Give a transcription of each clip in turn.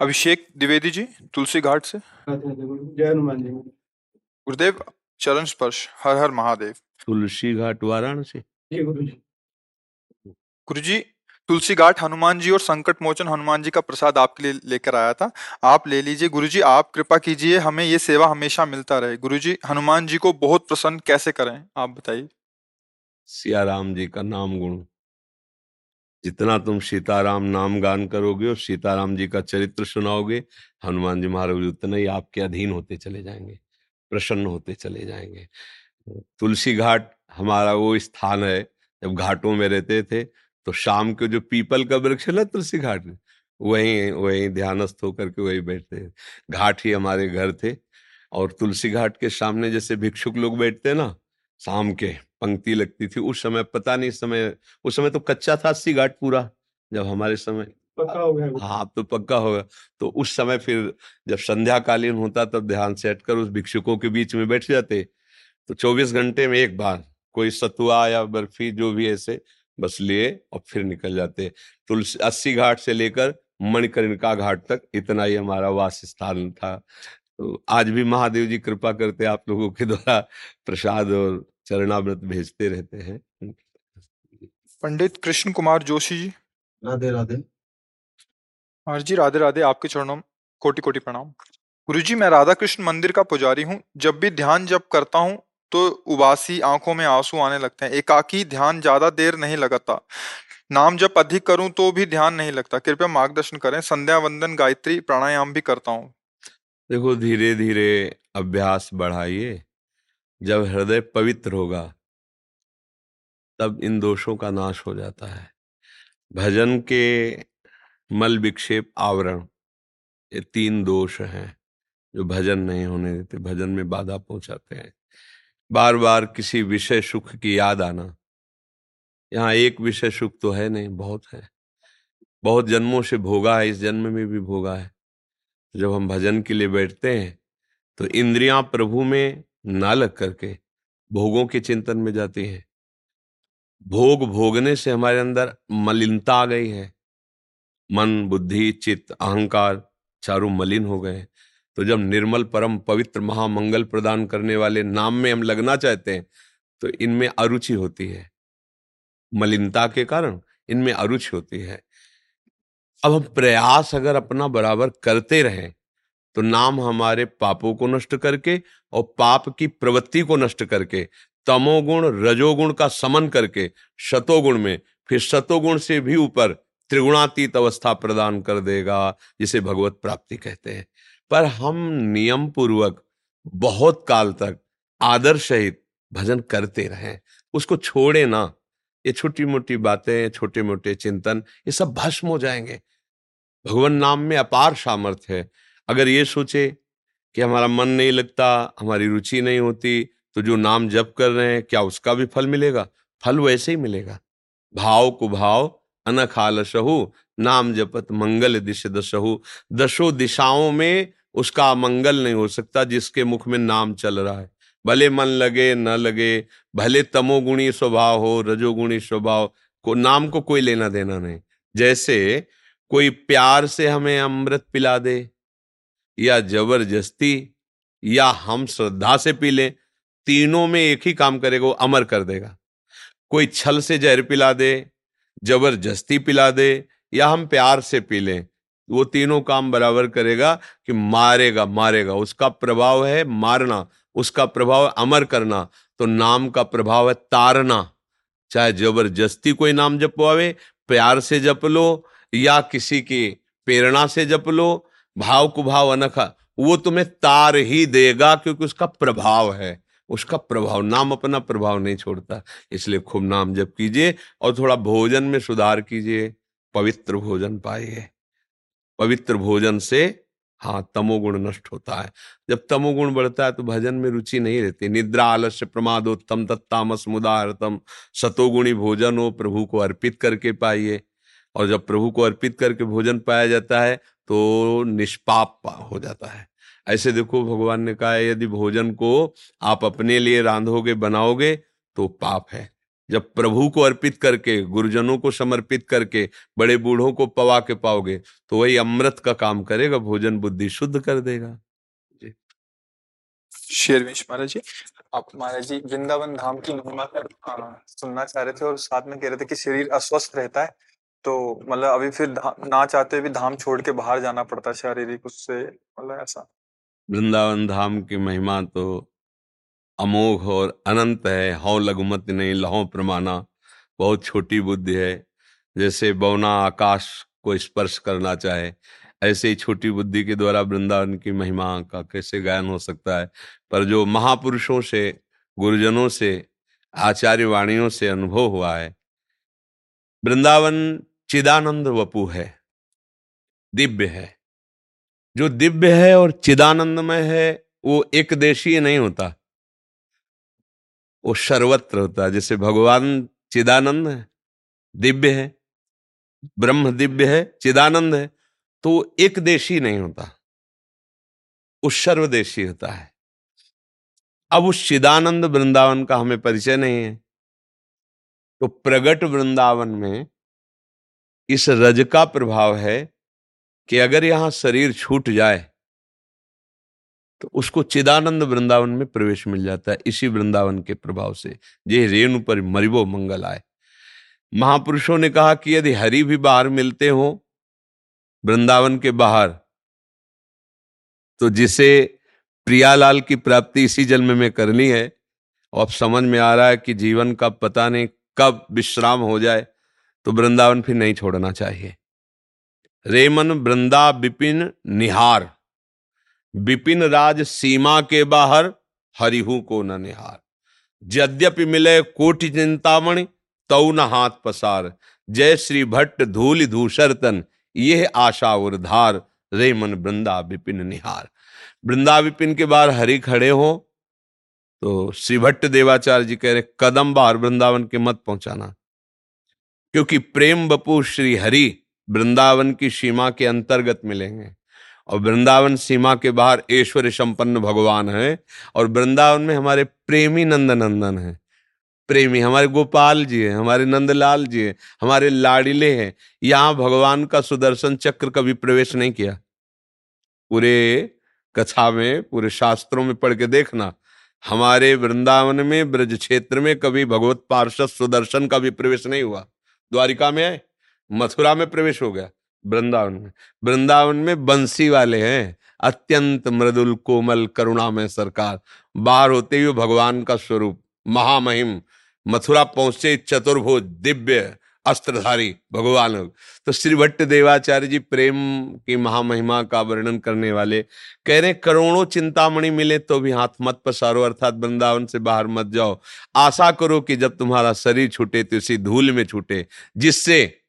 अभिषेक द्विवेदी जी तुलसी घाट से। जय हनुमान जी। गुरुदेव चरण स्पर्श हर हर महादेव। तुलसी घाट वाराणसी। गुरु जी तुलसी घाट हनुमान जी और संकट मोचन हनुमान जी का प्रसाद आपके लिए लेकर आया था। आप ले लीजिए। गुरु जी आप कृपा कीजिए। हमें ये सेवा हमेशा मिलता रहे। गुरु जी हनुमान जी को बहुत प्रसन्न कैसे करें, आप बताइए। सिया राम जी का नाम गुण। जितना तुम सीताराम नाम गान करोगे और सीताराम जी का चरित्र सुनाओगे, हनुमान जी महाराज उतना ही आपके अधीन होते चले जाएँगे, प्रसन्न होते चले जाएँगे। तुलसी घाट हमारा वो स्थान है, जब घाटों में रहते थे तो शाम को जो पीपल का वृक्ष है ना तुलसी घाट में वहीं वहीं ध्यानस्थ होकर के वही बैठते हैं। घाट ही हमारे घर थे और तुलसी घाट के सामने जैसे भिक्षुक लोग बैठते ना शाम के पंक्ति लगती थी। उस समय पता नहीं समय उस समय तो कच्चा था अस्सी घाट पूरा जब हमारे समय पक्का हो गया हाँ अब तो पक्का होगा तो उस समय फिर जब संध्या कालीन होता तब ध्यान से हटकर उस भिक्षुकों के बीच में बैठ जाते। तो 24 घंटे में एक बार कोई सतुआ या बर्फ़ी जो भी ऐसे बस लिए और फिर निकल जाते। तुलसी अस्सी घाट से लेकर मणिकर्णिका घाट तक इतना ही हमारा वास स्थान था। तो आज भी महादेव जी कृपा करते आप लोगों के द्वारा प्रसाद और चरणामृत भेजते रहते हैं। पंडित कृष्ण कुमार जोशी जी। राधे राधे। महाराज जी राधे राधे आपके चरणों में कोटि कोटि प्रणाम। गुरु जी मैं राधा कृष्ण मंदिर का पुजारी हूँ। जब भी ध्यान जब करता हूँ तो उबासी आँखों में आँसू आने लगते हैं। एकाकी ध्यान ज़्यादा देर नहीं लगाता। नाम जब अधिक करूँ तो भी ध्यान नहीं लगता। कृपया मार्गदर्शन करें। संध्या वंदन गायत्री प्राणायाम भी करता हूँ। देखो धीरे धीरे अभ्यास बढ़ाइए। जब हृदय पवित्र होगा, तब इन दोषों का नाश हो जाता है। भजन के मल विक्षेप आवरण, ये तीन दोष हैं जो भजन नहीं होने देते। भजन में बाधा पहुंचाते हैं। बार बार किसी विषय सुख की याद आना। यहाँ एक विषय सुख तो है नहीं, बहुत है। बहुत जन्मों से भोगा है, इस जन्म में भी भोगा है। जब हम भजन के लिए बैठते हैं तो इंद्रियाँ प्रभु में ना लग करके भोगों के चिंतन में जाती हैं। भोग भोगने से हमारे अंदर मलिनता आ गई है। मन, बुद्धि, चित्त, अहंकार चारों मलिन हो गए तो जब निर्मल परम पवित्र महामंगल प्रदान करने वाले नाम में हम लगना चाहते हैं तो इनमें अरुचि होती है। मलिनता के कारण इनमें अरुचि होती है। अब हम प्रयास अगर अपना बराबर करते रहें तो नाम हमारे पापों को नष्ट करके और पाप की प्रवृत्ति को नष्ट करके, तमोगुण, रजोगुण का समन करके, शतोगुण में, फिर शतोगुण से भी ऊपर त्रिगुणातीत अवस्था प्रदान कर देगा, जिसे भगवत प्राप्ति कहते हैं। पर हम नियम पूर्वक बहुत काल तक आदर सहित भजन करते रहें। उसको छोड़े ना। ये छोटी मोटी बातें छोटे मोटे चिंतन, ये सब भस्म हो जाएँगे। भगवान नाम में अपार सामर्थ्य है। अगर ये सोचे कि हमारा मन नहीं लगता, हमारी रुचि नहीं होती तो जो नाम जप कर रहे हैं, क्या उसका भी फल मिलेगा? फल वैसे ही मिलेगा। भाव कुभाव अनखाल सहु नाम जपत मंगल दिश दशहु। दशो दिशाओं में उसका मंगल नहीं हो सकता जिसके मुख में नाम चल रहा है। भले मन लगे, न लगे, भले तमोगुणी स्वभाव हो, रजोगुणी स्वभाव, को नाम को कोई लेना देना नहीं। जैसे कोई प्यार से हमें अमृत पिला दे, या ज़बरदस्ती, या हम श्रद्धा से पी लें, तीनों में एक ही काम करेगा, वो अमर कर देगा। कोई छल से जहर पिला दे, ज़बरदस्ती पिला दे, या हम प्यार से पी लें वो तीनों काम बराबर करेगा कि मारेगा मारेगा। उसका प्रभाव है मारना, उसका प्रभाव है अमर करना। तो नाम का प्रभाव है तारना। चाहे ज़बरदस्ती कोई नाम जपवावे, प्यार से जप लो या किसी की प्रेरणा से जप लो, भाव कुभाव अनखा, वो तुम्हें तार ही देगा क्योंकि उसका प्रभाव है। उसका प्रभाव, नाम अपना प्रभाव नहीं छोड़ता। इसलिए खूब नाम जप कीजिए और थोड़ा भोजन में सुधार कीजिए, पवित्र भोजन पाइए। पवित्र भोजन से हाँ तमोगुण नष्ट होता है। जब तमोगुण बढ़ता है तो भजन में रुचि नहीं रहती। निद्रा आलस्य प्रमादोत्तम तत्तामस मुदारतम, सतोगुणी भोजन हो प्रभु को अर्पित करके पाइए। और जब प्रभु को अर्पित करके भोजन पाया जाता है तो निष्पाप हो जाता है। ऐसे देखो, भगवान ने कहा यदि भोजन को आप अपने लिए रांधोगे, बनाओगे तो पाप है। जब प्रभु को अर्पित करके गुरुजनों को समर्पित करके बड़े बूढ़ों को पवा के पाओगे तो वही अमृत का काम करेगा भोजन बुद्धि शुद्ध कर देगा। शेरविश महाराज जी आप महाराज जी वृंदावन धाम की महिमा कर सुनना चाह रहे थे और साथ में कह रहे थे कि शरीर अस्वस्थ रहता है तो मतलब अभी फिर ना चाहते भी धाम छोड़ के बाहर जाना पड़ता है शारीरिक उससे मतलब ऐसा। वृंदावन धाम की महिमा तो अमोघ और अनंत है, हौ लघुमत नहीं, लहो प्रमाणा। बहुत छोटी बुद्धि है, जैसे बौना आकाश को स्पर्श करना चाहे, ऐसे ही छोटी बुद्धि के द्वारा वृंदावन की महिमा का कैसे गायन हो सकता है? पर जो महापुरुषों से, गुरुजनों से, आचार्य वाणियों से अनुभव हुआ है, वृंदावन चिदानंद वपु है, दिव्य है। जो दिव्य है और चिदानंदमय है, वो एक देशीय नहीं होता। वो सर्वत्र होता है। जैसे भगवान चिदानंद है, दिव्य है, ब्रह्म दिव्य है, चिदानंद है तो एक देशी नहीं होता। वो सर्वदेशी होता है। अब उस चिदानंद वृंदावन का हमें परिचय नहीं है। तो प्रगट वृंदावन में इस रज का प्रभाव है कि अगर यहाँ शरीर छूट जाए तो उसको चिदानंद वृंदावन में प्रवेश मिल जाता है, इसी वृंदावन के प्रभाव से। जे रेणु पर मरिबो मंगल आए महापुरुषों ने कहा कि यदि हरि भी बाहर मिलते हो, वृंदावन के बाहर तो जिसे प्रियालाल की प्राप्ति इसी जन्म में करनी है और अब समझ में आ रहा है कि जीवन का पता नहीं कब विश्राम हो जाए तो वृंदावन फिर नहीं छोड़ना चाहिए। रेमन वृंदा विपिन निहार। विपिन राज सीमा के बाहर हरिहू को न निहार। यद्यपि मिले कोटि चिंतामणि, तऊ न हाथ पसार। जय श्री भट्ट धूल धूसर तन यह आशा उर्धार रेमन वृंदा विपिन निहार। वृंदा विपिन के बाहर हरि खड़े हो तो श्री भट्ट देवाचार्य जी कह रहे, कदम बाहर वृंदावन के मत पहुंचाना। क्योंकि प्रेम बपू श्री हरि वृंदावन की सीमा के अंतर्गत मिलेंगे। और वृंदावन सीमा के बाहर ऐश्वर्य संपन्न भगवान है और वृंदावन में हमारे प्रेमी नंद नंदन है। प्रेमी हमारे गोपाल जी हैं, हमारे नंदलाल जी हैं, हमारे लाडिले हैं। यहाँ भगवान का सुदर्शन चक्र कभी प्रवेश नहीं किया। पूरे कथा में, पूरे शास्त्रों में पढ़ के देखना, हमारे वृंदावन में, ब्रज क्षेत्र में कभी भगवत पार्षद सुदर्शन का भी प्रवेश नहीं हुआ। द्वारिका में आए, मथुरा में प्रवेश हो गया। वृंदावन में। वृंदावन में बंसी वाले हैं। अत्यंत मृदुल कोमल करुणा में सरकार। बाहर होते हुए भगवान का स्वरूप। महामहिम। मथुरा पहुँचे चतुर्भुज दिव्य अस्त्रधारी भगवान। तो श्री भट्ट देवाचार्य जी प्रेम की महामहिमा का वर्णन करने वाले। कह रहे करोड़ों चिंतामणि मिले तो भी हाथ मत पसारो, अर्थात वृंदावन से बाहर मत जाओ। आशा करो कि जब तुम्हारा शरीर छूटे तो इसी धूल में छूटे, जिससे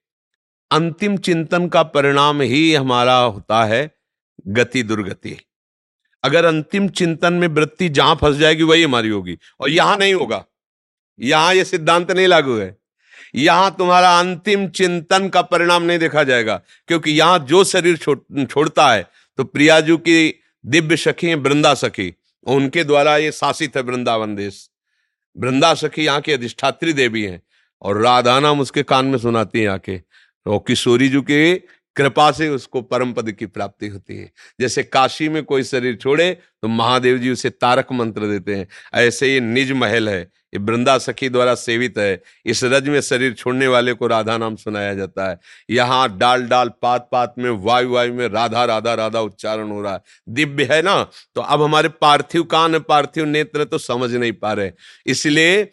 अंतिम चिंतन का परिणाम ही हमारा होता है गति दुर्गति। अगर अंतिम चिंतन में वृत्ति जहाँ फंस जाएगी, वही हमारी होगी। और यहाँ नहीं होगा। यहाँ यह सिद्धांत नहीं लागू है। यहाँ तुम्हारा अंतिम चिंतन का परिणाम नहीं देखा जाएगा, क्योंकि यहाँ जो शरीर छोड़ता है तो प्रियाजू की दिव्य सखी है वृंदा सखी उनके द्वारा ये शासित है वृंदावन देश। वृंदा सखी यहाँ की अधिष्ठात्री देवी हैं, और राधा नाम उसके कान में सुनाती है आके। और किशोरी जी के कृपा से उसको परम पद की प्राप्ति होती है। जैसे काशी में कोई शरीर छोड़े तो महादेव जी उसे तारक मंत्र देते हैं। ऐसे ये निज महल है, ये वृंदा सखी द्वारा सेवित है। इस रज में शरीर छोड़ने वाले को राधा नाम सुनाया जाता है। यहाँ डाल डाल पात पात में वायु वायु में राधा राधा राधा उच्चारण हो रहा है। दिव्य है ना? तो अब हमारे पार्थिव कान, पार्थिव नेत्र तो समझ नहीं पा रहे। इसलिए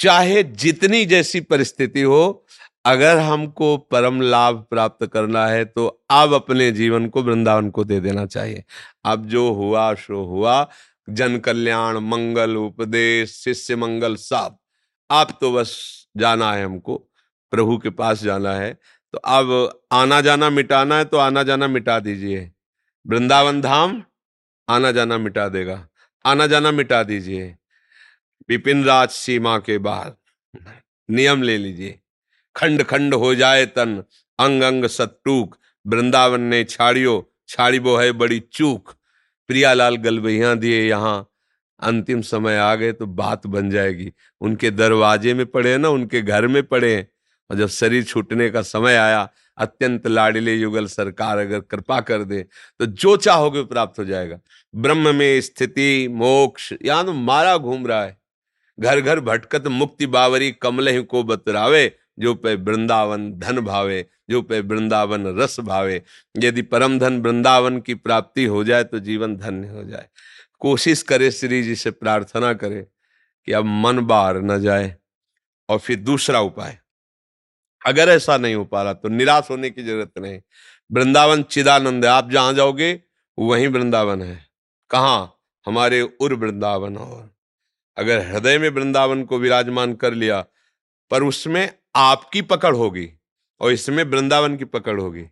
चाहे जितनी जैसी परिस्थिति हो अगर हमको परम लाभ प्राप्त करना है तो अब अपने जीवन को वृंदावन को दे देना चाहिए। अब जो हुआ, सो हुआ। जन कल्याण, मंगल, उपदेश, शिष्य मंगल, सब। आप तो बस जाना है हमको। प्रभु के पास जाना है। तो अब आना जाना मिटाना है तो आना जाना मिटा दीजिए। वृंदावन धाम, आना जाना मिटा देगा। आना जाना मिटा दीजिए। विपिन राज सीमा के बाद नियम ले लीजिए। खंड खंड हो जाए तन, अंग अंग सत्टूक वृंदावन ने छाड़ियो छाड़ी वो है बड़ी चूक। प्रियालाल गलबैया दिए यहाँ। अंतिम समय आ गए तो बात बन जाएगी। उनके दरवाजे में पड़े ना, उनके घर में पड़े और जब शरीर छूटने का समय आया, अत्यंत लाडिले युगल सरकार अगर कृपा कर दे तो जो चाहोगे प्राप्त हो जाएगा। ब्रह्म में स्थिति, मोक्ष, यहाँ तो मारा घूम रहा है। घर घर भटकत मुक्ति बावरी कमल को बतरावे जो पे वृंदावन धन भावे, जो पे वृंदावन रस भावे। यदि परम धन वृंदावन की प्राप्ति हो जाए तो जीवन धन्य हो जाए। कोशिश करे श्री जी से प्रार्थना करे कि अब मन बाहर न जाए और फिर दूसरा उपाय। अगर ऐसा नहीं हो पा रहा तो निराश होने की ज़रूरत नहीं। वृंदावन चिदानंद है आप जहाँ जाओगे, वहीं वृंदावन है। कहा? हमारे उर वृंदावन और। अगर हृदय में वृंदावन को विराजमान कर लिया, पर उसमें आपकी पकड़ होगी और इसमें वृंदावन की पकड़ होगी।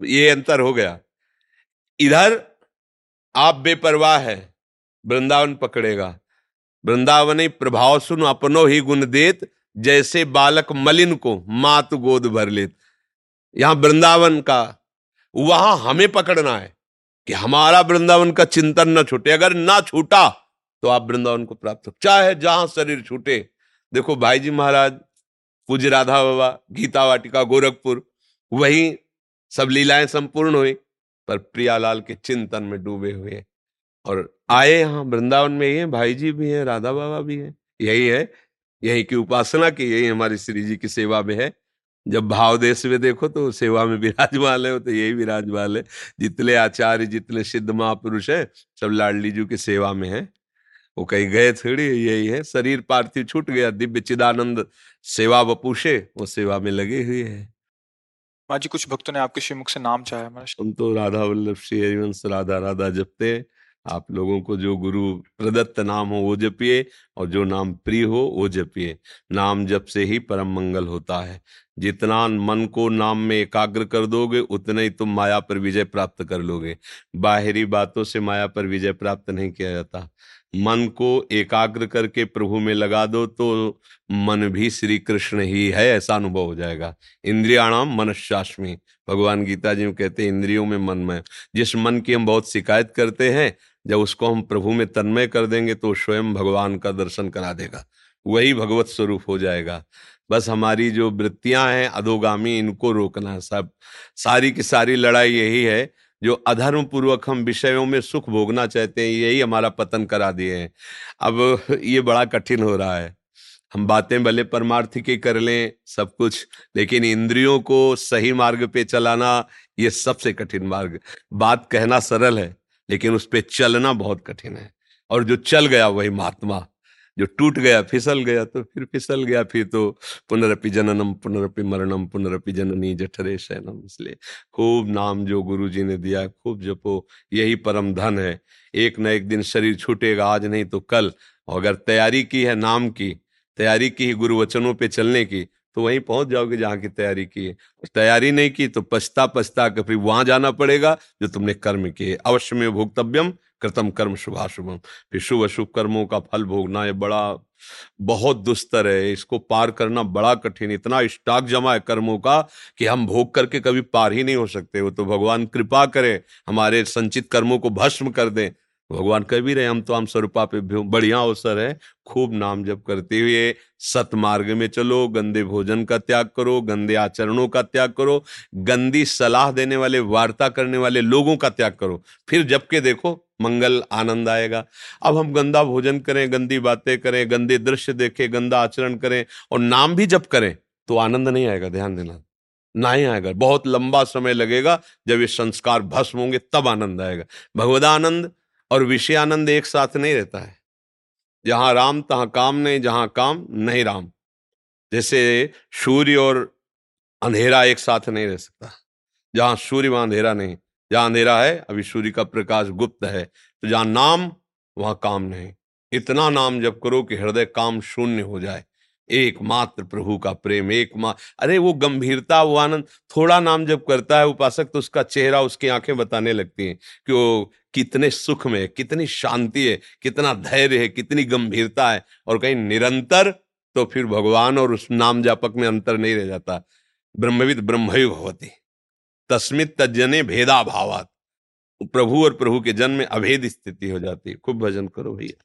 ये अंतर हो गया। इधर आप बेपरवाह है, वृंदावन पकड़ेगा। वृंदावन प्रभाव सुन अपनो ही गुण देत, जैसे बालक मलिन को मात गोद भर लेत। यहाँ वृंदावन का, वहाँ हमें पकड़ना है कि हमारा वृंदावन का चिंतन न छूटे। अगर ना छूटा तो आप वृंदावन को प्राप्त हो। चाहे जहाँ शरीर छूटे। देखो भाई जी महाराज पूज्य राधा बाबा, गीता वाटिका, गोरखपुर, वही सब लीलाएँ संपूर्ण हुई, पर प्रियालाल के चिंतन में डूबे हुए और आए यहाँ वृंदावन में ये भाई जी भी हैं, राधा बाबा भी हैं, यही है, यही की उपासना की, यही हमारी श्री जी की सेवा में है। जब भाव देश में देखो तो सेवा में विराजमान है तो यही विराजमान है। जितने आचार्य, जितने सिद्ध महापुरुष है, सब लाडली जी की सेवा में है। वो कहीं गए थोड़ी यही है। शरीर पार्थिव छूट गया दिव्य चिदानंद सेवा बपूषे वो सेवा में लगे हुए है। माँ जी कुछ भक्तों ने आपके श्रीमुख से नाम चाहे हम तो राधा वल्लभ श्री हरिवंश राधा राधा जपते आप लोगों को जो गुरु प्रदत्त नाम हो वो जपिए और जो नाम प्रिय हो वो जपिए। नाम जप से ही परम मंगल होता है। जितना मन को नाम में एकाग्र कर दोगे उतने ही तुम माया पर विजय प्राप्त कर लोगे। बाहरी बातों से माया पर विजय प्राप्त नहीं किया जाता। मन को एकाग्र करके प्रभु में लगा दो तो मन भी श्री कृष्ण ही है, ऐसा अनुभव हो जाएगा। इंद्रियाणाम मनशाश्मी भगवान गीता जी कहते हैं, इंद्रियों में मन में। जिस मन की हम बहुत शिकायत करते हैं, जब उसको हम प्रभु में तन्मय कर देंगे तो स्वयं भगवान का दर्शन करा देगा। वही भगवत स्वरूप हो जाएगा। बस हमारी जो वृत्तियाँ हैं, अधोगामी, इनको रोकना, सब सारी की सारी लड़ाई यही है जो अधर्म पूर्वक हम विषयों में सुख भोगना चाहते हैं, यही हमारा पतन करा दिए हैं। अब ये बड़ा कठिन हो रहा है। हम बातें भले परमार्थ की कर लें, सब कुछ, लेकिन इंद्रियों को सही मार्ग पे चलाना, ये सबसे कठिन मार्ग। बात कहना सरल है, लेकिन उस पर चलना बहुत कठिन है। और जो चल गया, वही महात्मा। जो टूट गया, फिसल गया तो फिर फिसल गया, फिर तो पुनरपि जननम, पुनरपि मरणम, पुनरपि जननी जठरे शयनम। इसलिए खूब नाम जो गुरु जी ने दिया, खूब जपो, यही परम धन है। एक न एक दिन शरीर छूटेगा, आज नहीं तो कल। अगर तैयारी की है नाम की, तैयारी की गुरु वचनों पे चलने की तो वहीं पहुँच जाओगे जहाँ की तैयारी की है। तैयारी नहीं की तो पछता पछता कर फिर वहाँ जाना पड़ेगा, जो तुमने कर्म किए। अवश्य में भोक्तव्यम, कृतम कर्म शुभाशुभम। फिर शुभ अशुभ कर्मों का फल भोगना ये बड़ा, बहुत दुस्तर है। इसको पार करना बड़ा कठिन, इतना स्टॉक जमा है कर्मों का कि हम भोग करके कभी पार ही नहीं हो सकते। वो तो भगवान कृपा करे, हमारे संचित कर्मों को भस्म कर दें। भगवान कह भी रहे हम तो हम स्वरूपा पे बढ़िया अवसर है। खूब नाम जप करते हुए सतमार्ग में चलो, गंदे भोजन का त्याग करो, गंदे आचरणों का त्याग करो, गंदी सलाह देने वाले, वार्ता करने वाले लोगों का त्याग करो। फिर जप जबके देखो, मंगल आनंद आएगा। अब हम गंदा भोजन करें, गंदी बातें करें, गंदे दृश्य देखें, गंदा आचरण करें और नाम भी जब करें तो आनंद नहीं आएगा, ध्यान देना। ना ही आएगा। बहुत लंबा समय लगेगा, जब ये संस्कार भस्म होंगे, तब आनंद आएगा। भगवदानंद और विषयानंद एक साथ नहीं रहता है। जहाँ राम, तहां काम नहीं, जहाँ काम नहीं राम। जैसे सूर्य और अंधेरा एक साथ नहीं रह सकता। जहाँ सूर्य, वहाँ अंधेरा नहीं। जहाँ अंधेरा है, अभी सूर्य का प्रकाश गुप्त है। तो जहाँ नाम, वहाँ काम नहीं। इतना नाम जब करो कि हृदय काम शून्य हो जाए। एकमात्र प्रभु का प्रेम एक मा अरे वो गंभीरता, वो आनंद, थोड़ा नाम जब करता है उपासक तो उसका चेहरा उसकी आँखें बताने लगती हैं कि वो कितने सुख में है, कितनी शांति है, कितना धैर्य है, कितनी गंभीरता है, और कहीं निरंतर तो फिर भगवान और उस नाम जापक में अंतर नहीं रह जाता। ब्रह्मविद ब्रह्मयुग होती, तस्मित तजने भेदा भावात प्रभु और प्रभु के जन्म में अभेद स्थिति हो जाती है। खूब भजन करो भैया।